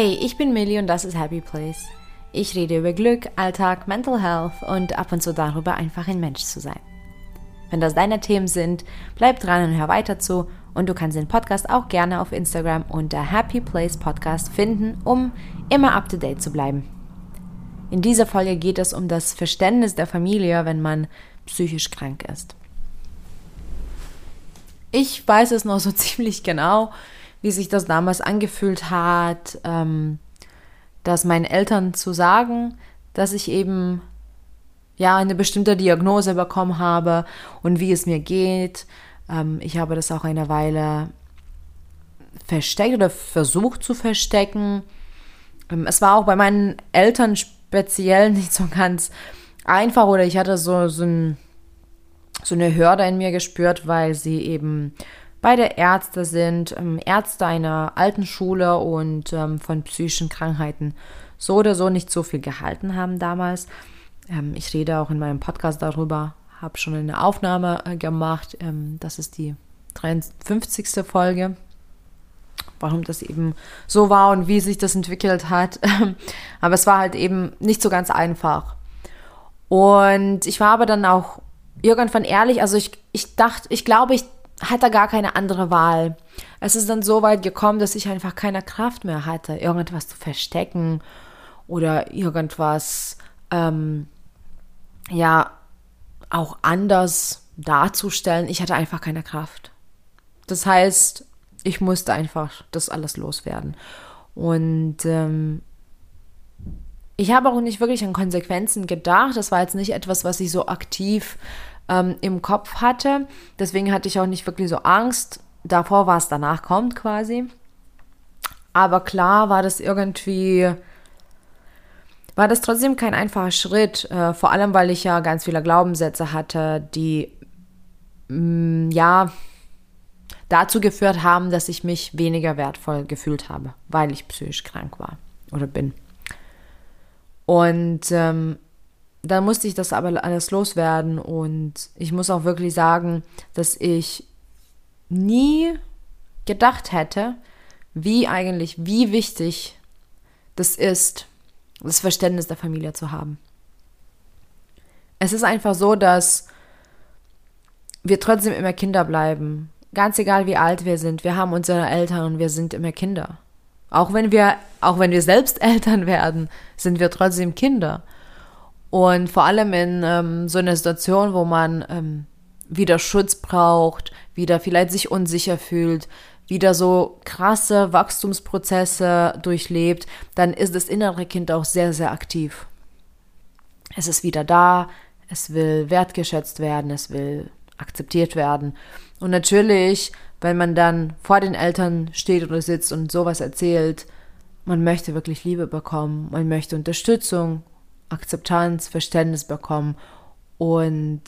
Hey, ich bin Millie und das ist Happy Place. Ich rede über Glück, Alltag, Mental Health und ab und zu darüber, einfach ein Mensch zu sein. Wenn das deine Themen sind, bleib dran und hör weiter zu und du kannst den Podcast auch gerne auf Instagram unter Happy Place Podcast finden, um immer up to date zu bleiben. In dieser Folge geht es um das Verständnis der Familie, wenn man psychisch krank ist. Ich weiß es noch so ziemlich genau, wie sich das damals angefühlt hat, ähm, das meinen Eltern zu sagen, dass ich eben ja eine bestimmte Diagnose bekommen habe und wie es mir geht. Ähm, ich habe das auch eine Weile versteckt oder versucht zu verstecken. Ähm, es war auch bei meinen Eltern speziell nicht so ganz einfach oder ich hatte so, so, ein, so eine Hürde in mir gespürt, weil sie eben beide Ärzte sind, ähm, Ärzte einer alten Schule und ähm, von psychischen Krankheiten so oder so nicht so viel gehalten haben damals. Ähm, ich rede auch in meinem Podcast darüber, habe schon eine Aufnahme äh, gemacht. Ähm, das ist die 53. Folge, warum das eben so war und wie sich das entwickelt hat. aber es war halt eben nicht so ganz einfach. Und ich war aber dann auch irgendwann ehrlich, also ich, ich dachte, ich glaube, ich hatte gar keine andere Wahl. Es ist dann so weit gekommen, dass ich einfach keine Kraft mehr hatte, irgendwas zu verstecken oder irgendwas, ähm, ja, auch anders darzustellen. Ich hatte einfach keine Kraft. Das heißt, ich musste einfach das alles loswerden. Und ähm, ich habe auch nicht wirklich an Konsequenzen gedacht. Das war jetzt nicht etwas, was ich so aktiv ähm, im Kopf hatte. Deswegen hatte ich auch nicht wirklich so Angst davor, was danach kommt quasi. Aber klar war das irgendwie, war das trotzdem kein einfacher Schritt. Äh, vor allem, weil ich ja ganz viele Glaubenssätze hatte, die mh, mm, ja dazu geführt haben, dass ich mich weniger wertvoll gefühlt habe, weil ich psychisch krank war oder bin. Und ähm, dann musste ich das aber alles loswerden und ich muss auch wirklich sagen, dass ich nie gedacht hätte, wie eigentlich, wie wichtig das ist, das Verständnis der Familie zu haben. Es ist einfach so, dass wir trotzdem immer Kinder bleiben. Ganz egal, wie alt wir sind. Wir haben unsere Eltern und wir sind immer Kinder. Auch wenn wir, auch wenn wir selbst Eltern werden, sind wir trotzdem Kinder. Und vor allem in ähm, so einer Situation, wo man ähm, wieder Schutz braucht, wieder vielleicht sich unsicher fühlt, wieder so krasse Wachstumsprozesse durchlebt, dann ist das innere Kind auch sehr, sehr aktiv. Es ist wieder da, es will wertgeschätzt werden, es will akzeptiert werden. Und natürlich, wenn man dann vor den Eltern steht oder sitzt und sowas erzählt, man möchte wirklich Liebe bekommen, man möchte Unterstützung Akzeptanz, Verständnis bekommen. Und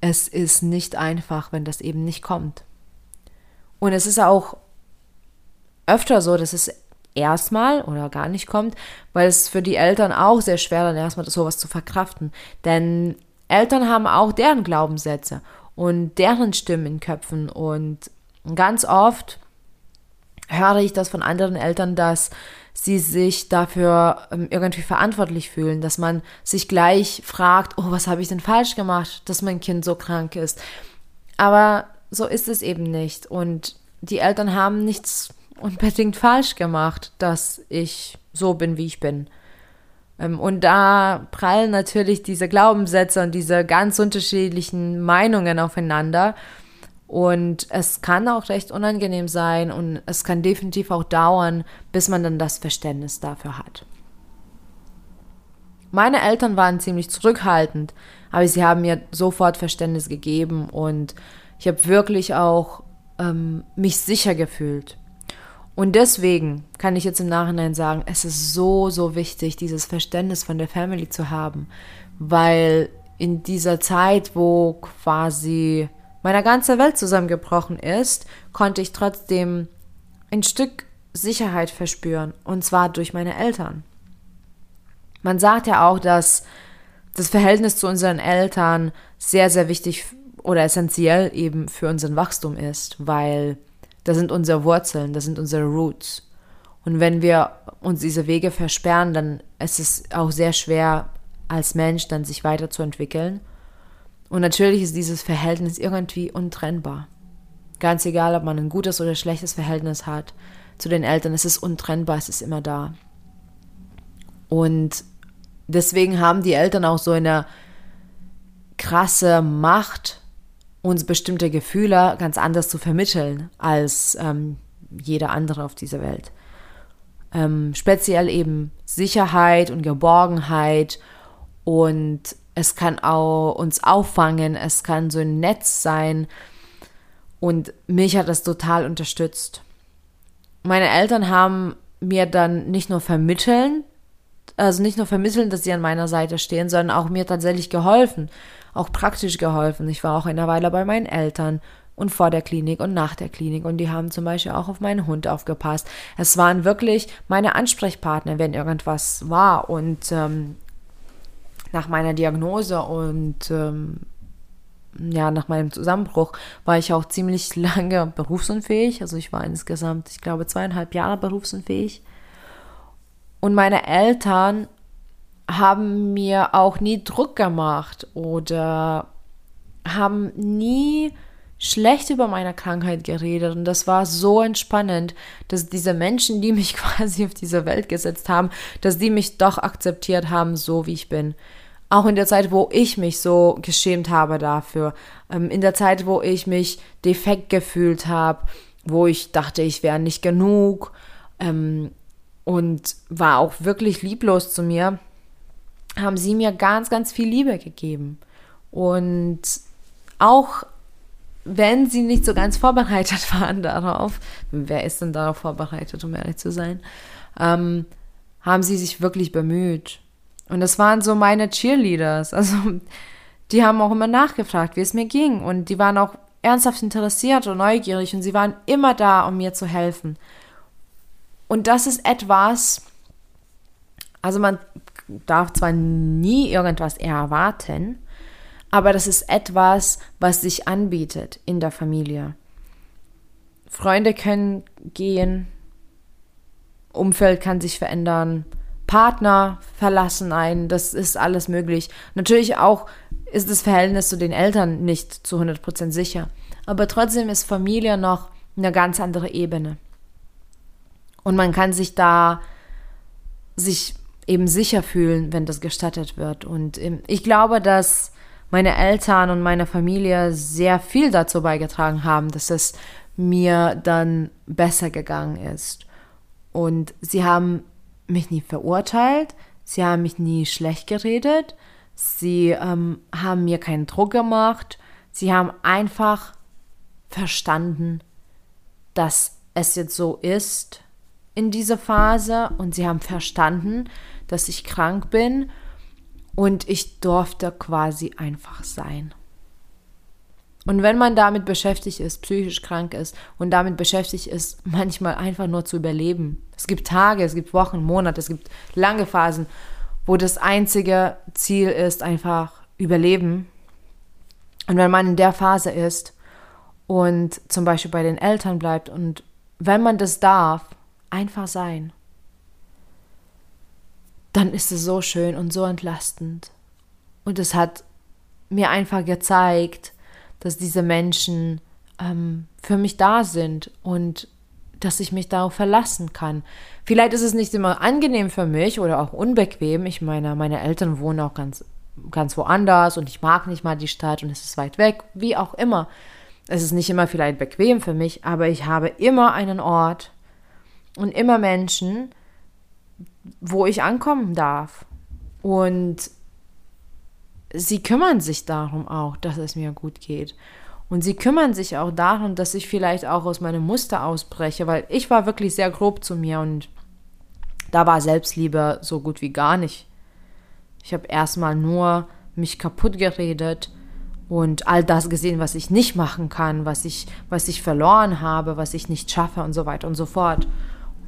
es ist nicht einfach, wenn das eben nicht kommt. Und es ist auch öfter so, dass es erstmal oder gar nicht kommt, weil es für die Eltern auch sehr schwer dann erstmal sowas zu verkraften. Denn Eltern haben auch deren Glaubenssätze und deren Stimmen in Köpfen und ganz oft höre ich das von anderen Eltern, dass sie sich dafür ähm, irgendwie verantwortlich fühlen, dass man sich gleich fragt, oh, was habe ich denn falsch gemacht, dass mein Kind so krank ist. Aber so ist es eben nicht. Und die Eltern haben nichts unbedingt falsch gemacht, dass ich so bin, wie ich bin. Ähm, und da prallen natürlich diese Glaubenssätze und diese ganz unterschiedlichen Meinungen aufeinander. Und es kann auch recht unangenehm sein und es kann definitiv auch dauern, bis man dann das Verständnis dafür hat. Meine Eltern waren ziemlich zurückhaltend, aber sie haben mir sofort Verständnis gegeben und ich habe wirklich auch ähm, mich sicher gefühlt. Und deswegen kann ich jetzt im Nachhinein sagen, es ist so, so wichtig, dieses Verständnis von der Family zu haben, weil in dieser Zeit, wo quasi meiner ganze Welt zusammengebrochen ist, konnte ich trotzdem ein Stück Sicherheit verspüren, und zwar durch meine Eltern. Man sagt ja auch, dass das Verhältnis zu unseren Eltern sehr, sehr wichtig oder essentiell eben für unseren Wachstum ist, weil das sind unsere Wurzeln, das sind unsere Roots. Und wenn wir uns diese Wege versperren, dann ist es auch sehr schwer, als Mensch dann sich weiterzuentwickeln. Und natürlich ist dieses Verhältnis irgendwie untrennbar. Ganz egal, ob man ein gutes oder schlechtes Verhältnis hat zu den Eltern, es ist untrennbar, es ist immer da. Und deswegen haben die Eltern auch so eine krasse Macht, uns bestimmte Gefühle ganz anders zu vermitteln als ähm, jeder andere auf dieser Welt. Ähm, speziell eben Sicherheit und Geborgenheit und es kann auch uns auffangen, es kann so ein Netz sein und mich hat das total unterstützt. Meine Eltern haben mir dann nicht nur vermitteln, also nicht nur vermitteln, dass sie an meiner Seite stehen, sondern auch mir tatsächlich geholfen, auch praktisch geholfen. Ich war auch eine Weile bei meinen Eltern und vor der Klinik und nach der Klinik und die haben zum Beispiel auch auf meinen Hund aufgepasst. Es waren wirklich meine Ansprechpartner, wenn irgendwas war und ähm, nach meiner Diagnose und ähm, ja, nach meinem Zusammenbruch war ich auch ziemlich lange berufsunfähig. Also ich war insgesamt, ich glaube, zweieinhalb Jahre berufsunfähig. Und meine Eltern haben mir auch nie Druck gemacht oder haben nie schlecht über meine Krankheit geredet und das war so entspannend, dass diese Menschen, die mich quasi auf diese Welt gesetzt haben, dass die mich doch akzeptiert haben, so wie ich bin. Auch in der Zeit, wo ich mich so geschämt habe dafür, ähm, in der Zeit, wo ich mich defekt gefühlt habe, wo ich dachte, ich wäre nicht genug ähm, und war auch wirklich lieblos zu mir, haben sie mir ganz, ganz viel Liebe gegeben. Und auch wenn sie nicht so ganz vorbereitet waren darauf, wer ist denn darauf vorbereitet, um ehrlich zu sein, ähm, haben sie sich wirklich bemüht. Und das waren so meine Cheerleaders. Also die haben auch immer nachgefragt, wie es mir ging. Und die waren auch ernsthaft interessiert und neugierig und sie waren immer da, um mir zu helfen. Und das ist etwas, also man darf zwar nie irgendwas erwarten, aber das ist etwas, was sich anbietet in der Familie. Freunde können gehen, Umfeld kann sich verändern, Partner verlassen einen, das ist alles möglich. Natürlich auch ist das Verhältnis zu den Eltern nicht zu 100% sicher, aber trotzdem ist Familie noch eine ganz andere Ebene. Und man kann sich da sich eben sicher fühlen, wenn das gestattet wird. Und ähm, ich glaube, dass meine Eltern und meine Familie sehr viel dazu beigetragen haben, dass es mir dann besser gegangen ist. Und sie haben mich nie verurteilt, sie haben mich nie schlecht geredet, sie ähm, haben mir keinen Druck gemacht, sie haben einfach verstanden, dass es jetzt so ist in dieser Phase und sie haben verstanden, dass ich krank bin und ich durfte quasi einfach sein. Und wenn man damit beschäftigt ist, psychisch krank ist und damit beschäftigt ist, manchmal einfach nur zu überleben. Es gibt Tage, es gibt Wochen, Monate, es gibt lange Phasen, wo das einzige Ziel ist, einfach überleben. Und wenn man in der Phase ist und zum Beispiel bei den Eltern bleibt und wenn man das darf, einfach sein dann ist es so schön und so entlastend. Und es hat mir einfach gezeigt, dass diese Menschen ähm, für mich da sind und dass ich mich darauf verlassen kann. Vielleicht ist es nicht immer angenehm für mich oder auch unbequem. Ich meine, meine Eltern wohnen auch ganz, ganz woanders und ich mag nicht mal die Stadt und es ist weit weg, wie auch immer. Es ist nicht immer vielleicht bequem für mich, aber ich habe immer einen Ort und immer Menschen, wo ich ankommen darf. Und sie kümmern sich darum auch, dass es mir gut geht. Und sie kümmern sich auch darum, dass ich vielleicht auch aus meinem Muster ausbreche, weil ich war wirklich sehr grob zu mir und da war Selbstliebe so gut wie gar nicht. Ich habe erstmal nur mich kaputt geredet und all das gesehen, was ich nicht machen kann, was ich, was ich verloren habe, was ich nicht schaffe und so weiter und so fort.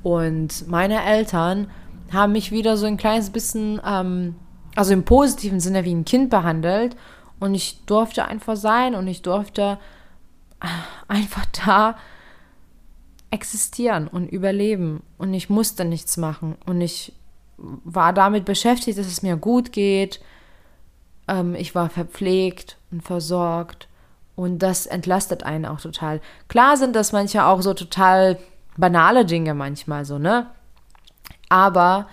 Und meine Eltern haben mich wieder so ein kleines bisschen, ähm, also im positiven Sinne wie ein Kind behandelt. Und ich durfte einfach sein und ich durfte äh, einfach da existieren und überleben und ich musste nichts machen und ich war damit beschäftigt, dass es mir gut geht. Ähm, ich war verpflegt und versorgt und das entlastet einen auch total. Klar sind das manchmal auch so total banale Dinge manchmal so, ne? Aber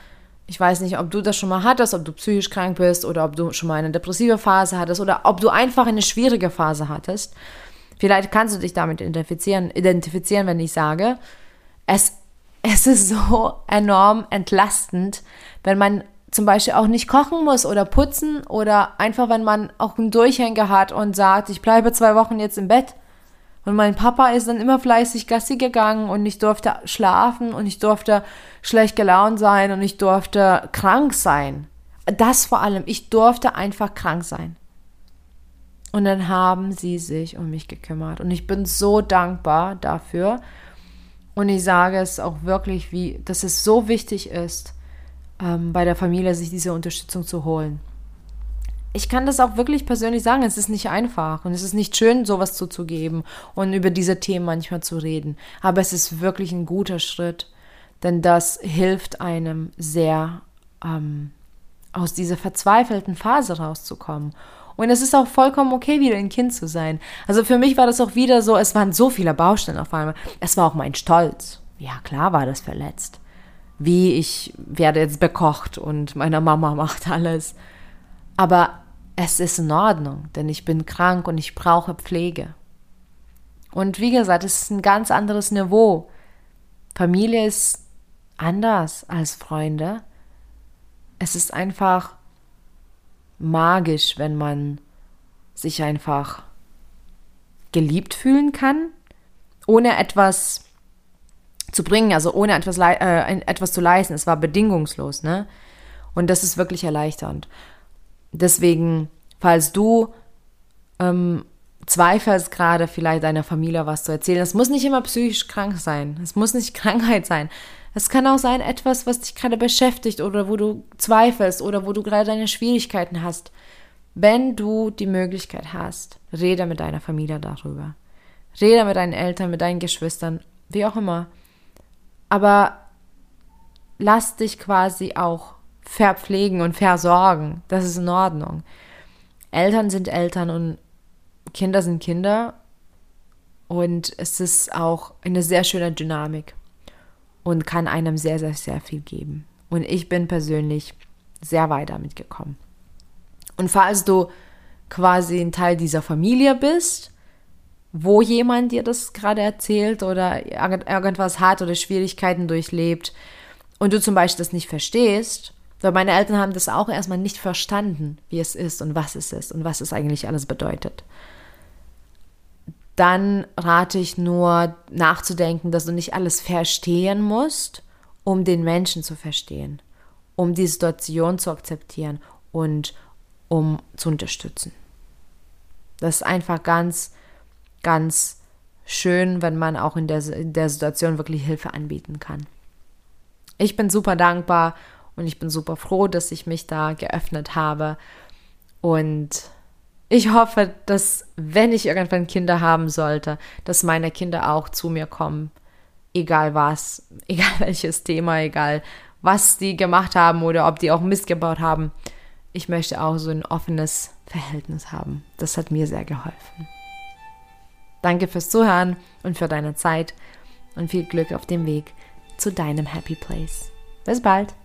ich weiß nicht, ob du das schon mal hattest, ob du psychisch krank bist oder ob du schon mal eine depressive Phase hattest oder ob du einfach eine schwierige Phase hattest. Vielleicht kannst du dich damit identifizieren, identifizieren wenn ich sage, es, es ist so enorm entlastend, wenn man zum Beispiel auch nicht kochen muss oder putzen oder einfach, wenn man auch einen Durchhänger hat und sagt, ich bleibe zwei Wochen jetzt im Bett. Und mein Papa ist dann immer fleißig Gassi gegangen und ich durfte schlafen und ich durfte schlecht gelaunt sein und ich durfte krank sein. Das vor allem, ich durfte einfach krank sein. Und dann haben sie sich um mich gekümmert. Und ich bin so dankbar dafür. Und ich sage es auch wirklich, wie, dass es so wichtig ist, ähm, bei der Familie sich diese Unterstützung zu holen. Ich kann das auch wirklich persönlich sagen, es ist nicht einfach und es ist nicht schön, sowas zuzugeben und über diese Themen manchmal zu reden. Aber es ist wirklich ein guter Schritt, denn das hilft einem sehr, ähm, aus dieser verzweifelten Phase rauszukommen. Und es ist auch vollkommen okay, wieder ein Kind zu sein. Also für mich war das auch wieder so, es waren so viele Baustellen auf einmal. Es war auch mein Stolz. Ja, klar war das verletzt wie ich werde jetzt bekocht und meine Mama macht alles. Aber es ist in Ordnung, denn ich bin krank und ich brauche Pflege. Und wie gesagt, es ist ein ganz anderes Niveau. Familie ist anders als Freunde. Es ist einfach magisch, wenn man sich einfach geliebt fühlen kann, ohne etwas zu bringen, also ohne etwas, äh, etwas zu leisten. Es war bedingungslos, ne? Und das ist wirklich erleichternd. Deswegen, falls du ähm, zweifelst gerade vielleicht deiner Familie was zu erzählen, es muss nicht immer psychisch krank sein. Es muss nicht Krankheit sein. Es kann auch sein etwas, was dich gerade beschäftigt oder wo du zweifelst oder wo du gerade deine Schwierigkeiten hast. Wenn du die Möglichkeit hast, rede mit deiner Familie darüber. Rede mit deinen Eltern, mit deinen Geschwistern, wie auch immer aber lass dich quasi auch verpflegen und versorgen. Das ist in Ordnung. Eltern sind Eltern und Kinder sind Kinder. Und es ist auch eine sehr schöne Dynamik und kann einem sehr, sehr, sehr viel geben. Und ich bin persönlich sehr weit damit gekommen. Und falls du quasi ein Teil dieser Familie bist, wo jemand dir das gerade erzählt oder irgendwas hat oder Schwierigkeiten durchlebt und du zum Beispiel das nicht verstehst, weil meine Eltern haben das auch erstmal nicht verstanden, wie es ist und was es ist und was es eigentlich alles bedeutet. Dann rate ich nur nachzudenken, dass du nicht alles verstehen musst, um den Menschen zu verstehen, um die Situation zu akzeptieren und um zu unterstützen. Das ist einfach ganz ganz schön, wenn man auch in der, in der Situation wirklich Hilfe anbieten kann. Ich bin super dankbar und ich bin super froh, dass ich mich da geöffnet habe. Und ich hoffe, dass wenn ich irgendwann Kinder haben sollte, dass meine Kinder auch zu mir kommen. Egal was, egal welches Thema, egal was die gemacht haben oder ob die auch Mist gebaut haben. Ich möchte auch so ein offenes Verhältnis haben. Das hat mir sehr geholfen. Danke fürs Zuhören und für deine Zeit und viel Glück auf dem Weg zu deinem Happy Place. Bis bald.